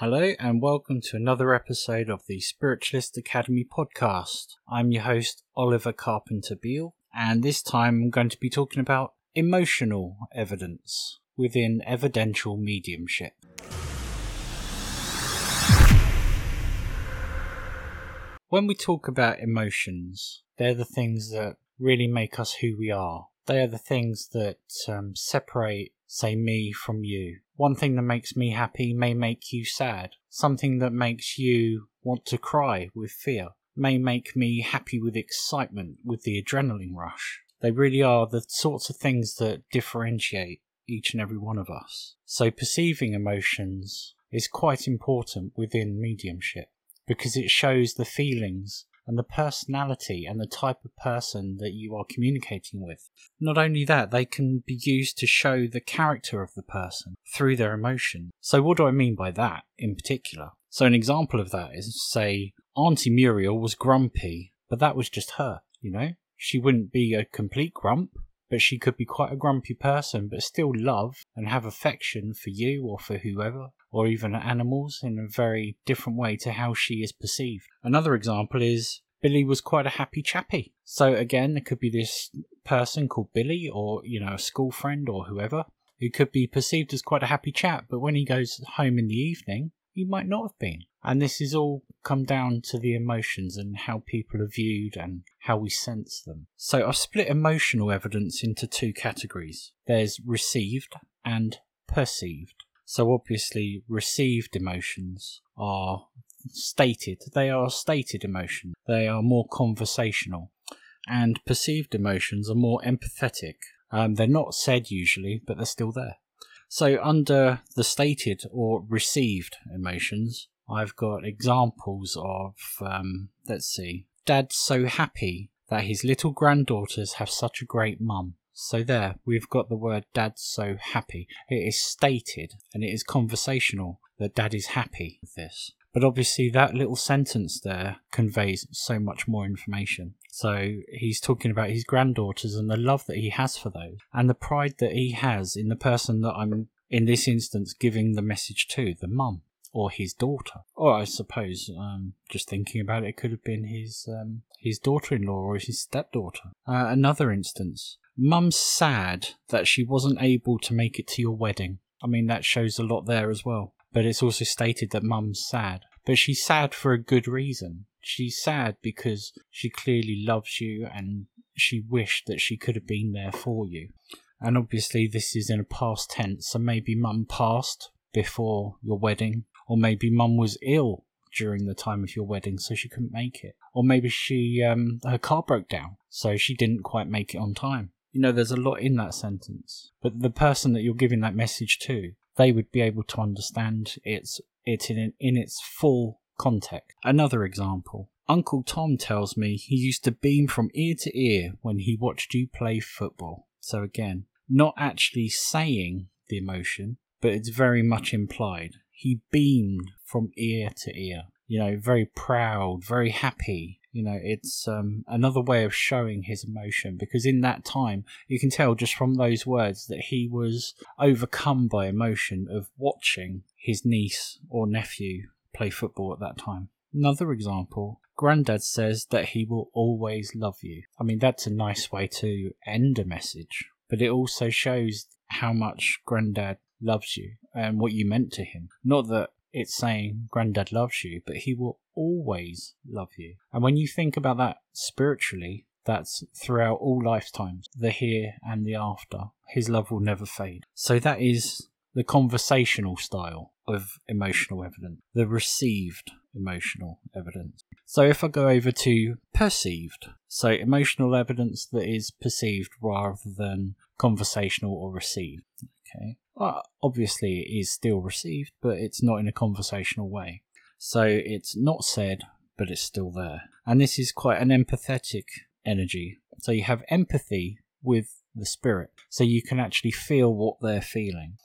Hello, and welcome to another episode of the Spiritualist Academy podcast. I'm your host, Oliver Carpenter Beale, and this time I'm going to be talking about emotional evidence within evidential mediumship. When we talk about emotions, they're the things that really make us who we are. They are the things that um, separate, say, me from you. One thing that makes me happy may make you sad. Something that makes you want to cry with fear may make me happy with excitement, with the adrenaline rush. They really are the sorts of things that differentiate each and every one of us. So perceiving emotions is quite important within mediumship because it shows the feelings and the personality and the type of person that you are communicating with. Not only that, they can be used to show the character of the person through their emotion. So, what do I mean by that in particular? So, an example of that is say, Auntie Muriel was grumpy, but that was just her, you know? She wouldn't be a complete grump, but she could be quite a grumpy person, but still love and have affection for you or for whoever, or even animals in a very different way to how she is perceived. Another example is Billy was quite a happy chappy. So again, it could be this person called Billy, or you know, a school friend or whoever, who could be perceived as quite a happy chap, but when he goes home in the evening, he might not have been. And this is all come down to the emotions and how people are viewed and how we sense them. So I've split emotional evidence into two categories. There's received and perceived. So obviously received emotions are stated. They are stated emotions. They are more conversational. And perceived emotions are more empathetic. Um, they're not said usually, but they're still there. So, under the stated or received emotions, I've got examples of, um, let's see, Dad's so happy that his little granddaughters have such a great mum. So, there, we've got the word Dad's so happy. It is stated and it is conversational that Dad is happy with this. But obviously, that little sentence there conveys so much more information. So he's talking about his granddaughters and the love that he has for those, and the pride that he has in the person that I'm, in this instance, giving the message to, the mum or his daughter. Or I suppose, um, just thinking about it, it could have been his um, his daughter-in-law or his stepdaughter. Uh, another instance, mum's sad that she wasn't able to make it to your wedding. I mean, that shows a lot there as well. But it's also stated that mum's sad. But she's sad for a good reason. She's sad because she clearly loves you and she wished that she could have been there for you. And obviously, this is in a past tense, so maybe mum passed before your wedding, or maybe mum was ill during the time of your wedding, so she couldn't make it, or maybe she um, her car broke down, so she didn't quite make it on time. You know, there's a lot in that sentence, but the person that you're giving that message to, they would be able to understand its it in in its full context. Another example. Uncle Tom tells me he used to beam from ear to ear when he watched you play football. So again, not actually saying the emotion, but it's very much implied. He beamed from ear to ear. You know, very proud, very happy. You know, it's um, another way of showing his emotion because in that time, you can tell just from those words that he was overcome by emotion of watching his niece or nephew play football at that time. Another example, granddad says that he will always love you. I mean, that's a nice way to end a message, but it also shows how much granddad loves you and what you meant to him. Not that it's saying Grandad loves you, but he will always love you. And when you think about that spiritually, that's throughout all lifetimes, the here and the after. His love will never fade. So that is the conversational style of emotional evidence, the received emotional evidence. So if I go over to perceived, so emotional evidence that is perceived rather than conversational or received. Okay. Well, obviously it is still received, but it's not in a conversational way. So it's not said, but it's still there. And this is quite an empathetic energy. So you have empathy with the spirit. So you can actually feel what they're feeling.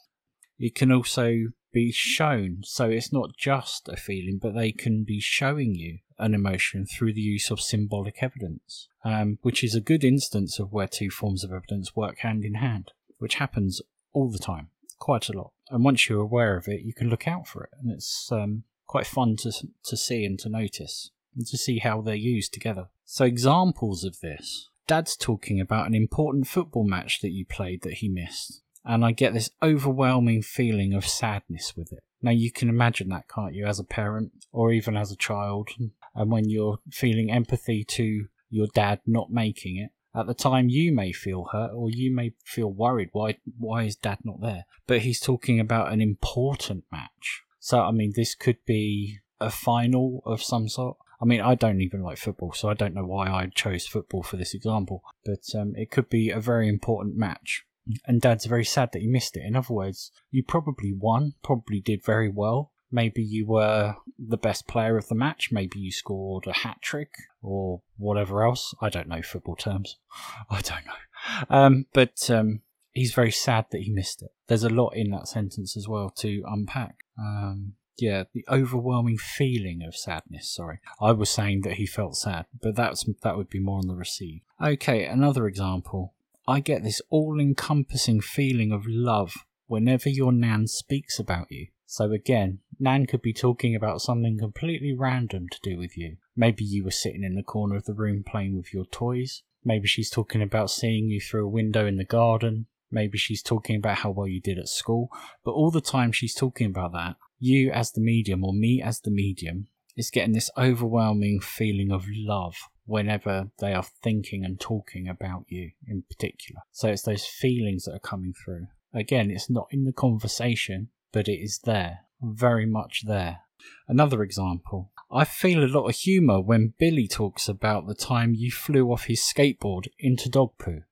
It can also be shown. So it's not just a feeling, but they can be showing you an emotion through the use of symbolic evidence, um, which is a good instance of where two forms of evidence work hand in hand, which happens all the time, quite a lot. And once you're aware of it, you can look out for it, and it's um, quite fun to to see and to notice and to see how they're used together. So examples of this. Dad's talking about an important football match that you played that he missed, and I get this overwhelming feeling of sadness with it. Now you can imagine that, can't you, as a parent or even as a child, and when you're feeling empathy to your dad not making it, at the time, you may feel hurt or you may feel worried. Why, why is dad not there? But he's talking about an important match. So, I mean, this could be a final of some sort. I mean, I don't even like football, so I don't know why I chose football for this example. But um, it could be a very important match. And dad's very sad that he missed it. In other words, you probably won, probably did very well, Maybe you were the best player of the match. Maybe you scored a hat trick or whatever else. I don't know football terms. I don't know. Um, but um, he's very sad that he missed it. There's a lot in that sentence as well to unpack. Um, yeah, the overwhelming feeling of sadness. Sorry, I was saying that he felt sad, but that's that would be more on the receive. Okay, another example. I get this all-encompassing feeling of love whenever your nan speaks about you. So again, Nan could be talking about something completely random to do with you. Maybe you were sitting in the corner of the room playing with your toys. Maybe she's talking about seeing you through a window in the garden. Maybe she's talking about how well you did at school. But all the time she's talking about that, you as the medium or me as the medium is getting this overwhelming feeling of love whenever they are thinking and talking about you in particular. So it's those feelings that are coming through. Again, it's not in the conversation, but it is there, very much there. Another example. I feel a lot of humour when Billy talks about the time you flew off his skateboard into dog poo.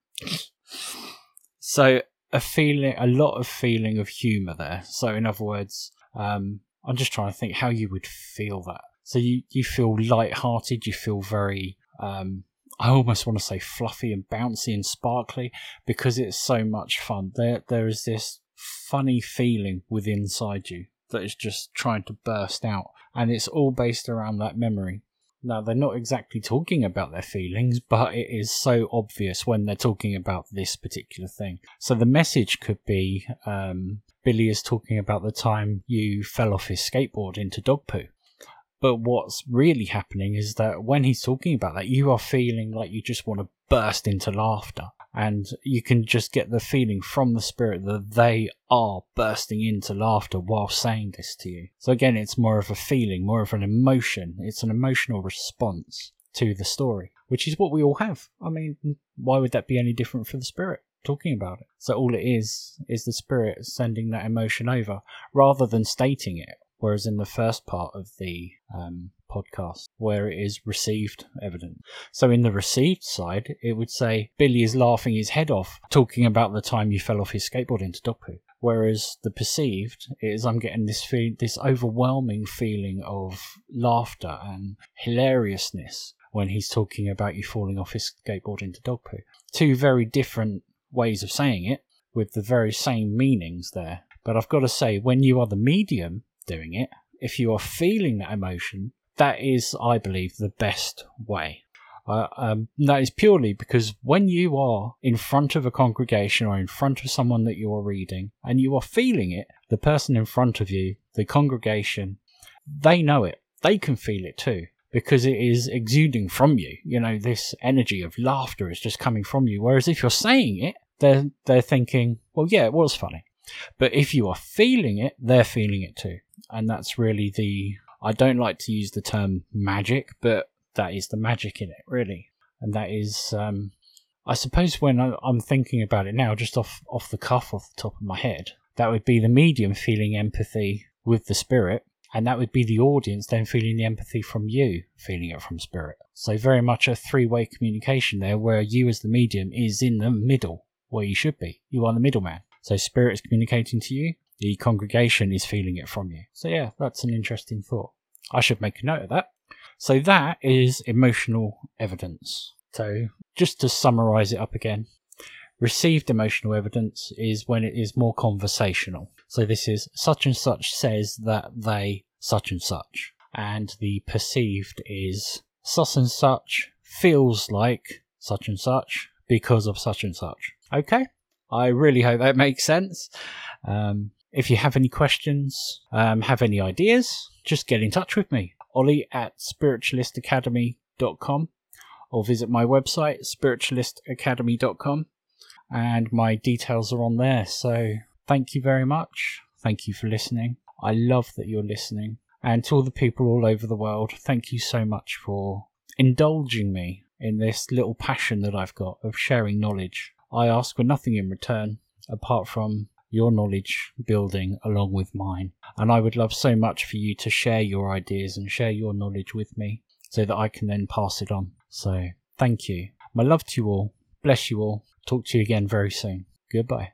so a feeling, a lot of feeling of humour there. So in other words, um, I'm just trying to think how you would feel that. So you, you feel light-hearted, you feel very, um, I almost want to say fluffy and bouncy and sparkly because it's so much fun. There, there is this funny feeling within inside you that is just trying to burst out. And it's all based around that memory. Now, they're not exactly talking about their feelings, but it is so obvious when they're talking about this particular thing. So the message could be um, Billy is talking about the time you fell off his skateboard into dog poo. But what's really happening is that when he's talking about that, you are feeling like you just want to burst into laughter and you can just get the feeling from the spirit that they are bursting into laughter while saying this to you. So again, it's more of a feeling, more of an emotion. It's an emotional response to the story, which is what we all have. I mean, why would that be any different for the spirit? Talking about it. So all it is is the spirit sending that emotion over rather than stating it. Whereas in the first part of the um, podcast where it is received evidence. So in the received side, it would say Billy is laughing his head off, talking about the time you fell off his skateboard into dog poo. Whereas the perceived is I'm getting this feel, this overwhelming feeling of laughter and hilariousness when he's talking about you falling off his skateboard into dog poo. Two very different ways of saying it with the very same meanings there. But I've got to say, when you are the medium doing it, if you are feeling that emotion, that is, I believe, the best way. Uh, um, that is purely because when you are in front of a congregation or in front of someone that you are reading and you are feeling it, the person in front of you, the congregation, they know it. They can feel it too because it is exuding from you. You know, this energy of laughter is just coming from you. Whereas if you're saying it, they're, they're thinking, well, yeah, it was funny. But if you are feeling it, they're feeling it too. And that's really the I don't like to use the term magic, but that is the magic in it, really. And that is, um, I suppose, when I'm thinking about it now, just off off the cuff, off the top of my head, that would be the medium feeling empathy with the spirit, and that would be the audience then feeling the empathy from you, feeling it from spirit. So very much a three way communication there, where you as the medium is in the middle, where you should be. You are the middleman. So spirit is communicating to you, the congregation is feeling it from you. So, yeah, that's an interesting thought. I should make a note of that. So, that is emotional evidence. So, just to summarize it up again, received emotional evidence is when it is more conversational. So, this is such and such says that they such and such. And the perceived is such and such feels like such and such because of such and such. Okay? I really hope that makes sense. Um, If you have any questions, um, have any ideas, just get in touch with me. Ollie at spiritualistacademy.com or visit my website, spiritualistacademy.com, and my details are on there. So thank you very much. Thank you for listening. I love that you're listening. And to all the people all over the world, thank you so much for indulging me in this little passion that I've got of sharing knowledge. I ask for nothing in return apart from your knowledge building along with mine. And I would love so much for you to share your ideas and share your knowledge with me so that I can then pass it on. So thank you. My love to you all. Bless you all. Talk to you again very soon. Goodbye.